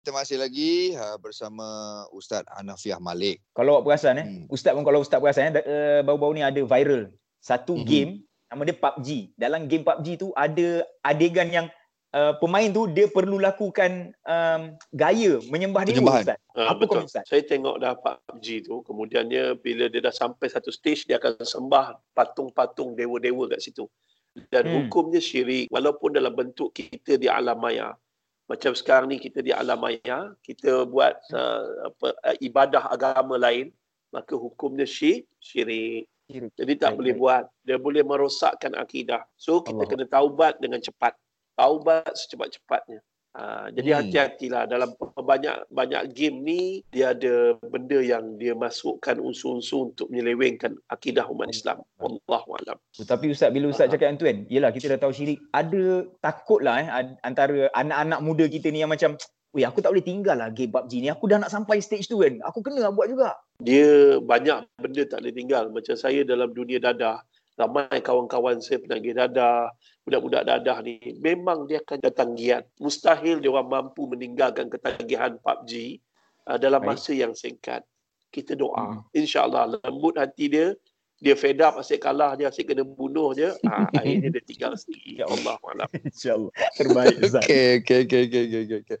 kita masih lagi uh, bersama Ustaz Hanafiah Malik. Kalau awak perasan eh, hmm. Ustaz pun kalau Ustaz perasan eh, uh, baru-baru ni ada viral satu hmm. game nama dia PUBG. Dalam game PUBG tu ada adegan yang uh, pemain tu dia perlu lakukan um, gaya menyembah dewa Ustaz. Ha, Apa betul. Ustaz? Saya tengok dah PUBG tu, kemudiannya bila dia dah sampai satu stage dia akan sembah patung-patung dewa-dewa kat situ. Dan hmm. hukumnya syirik walaupun dalam bentuk kita di alam maya. Macam sekarang ni kita di alam maya, kita buat uh, apa uh, ibadah agama lain, maka hukumnya syirik. syirik. Jadi tak baik, boleh baik. buat. Dia boleh merosakkan akidah. So kita Allah. kena taubat dengan cepat. Taubat secepat-cepatnya. Ha, jadi hmm. hati-hatilah dalam banyak banyak game ni dia ada benda yang dia masukkan unsur-unsur untuk menyelewengkan akidah umat Islam. Allah alam. Tapi ustaz bila ustaz ha. cakap tu kan, yalah kita dah tahu syirik, ada takutlah eh antara anak-anak muda kita ni yang macam Weh, aku tak boleh tinggal lah game PUBG ni. Aku dah nak sampai stage tu kan. Aku kena lah buat juga. Dia banyak benda tak boleh tinggal. Macam saya dalam dunia dadah ramai kawan-kawan saya penagih dadah, budak-budak dadah ni, memang dia akan datang giat. Mustahil dia orang mampu meninggalkan ketagihan PUBG uh, dalam masa yang singkat. Kita doa. Hmm. InsyaAllah lembut hati dia, dia fed up asyik kalah dia asyik kena bunuh je ha, akhirnya dia tinggal sendiri ya Allah malam insyaallah terbaik Ustaz okey okey okey okey okey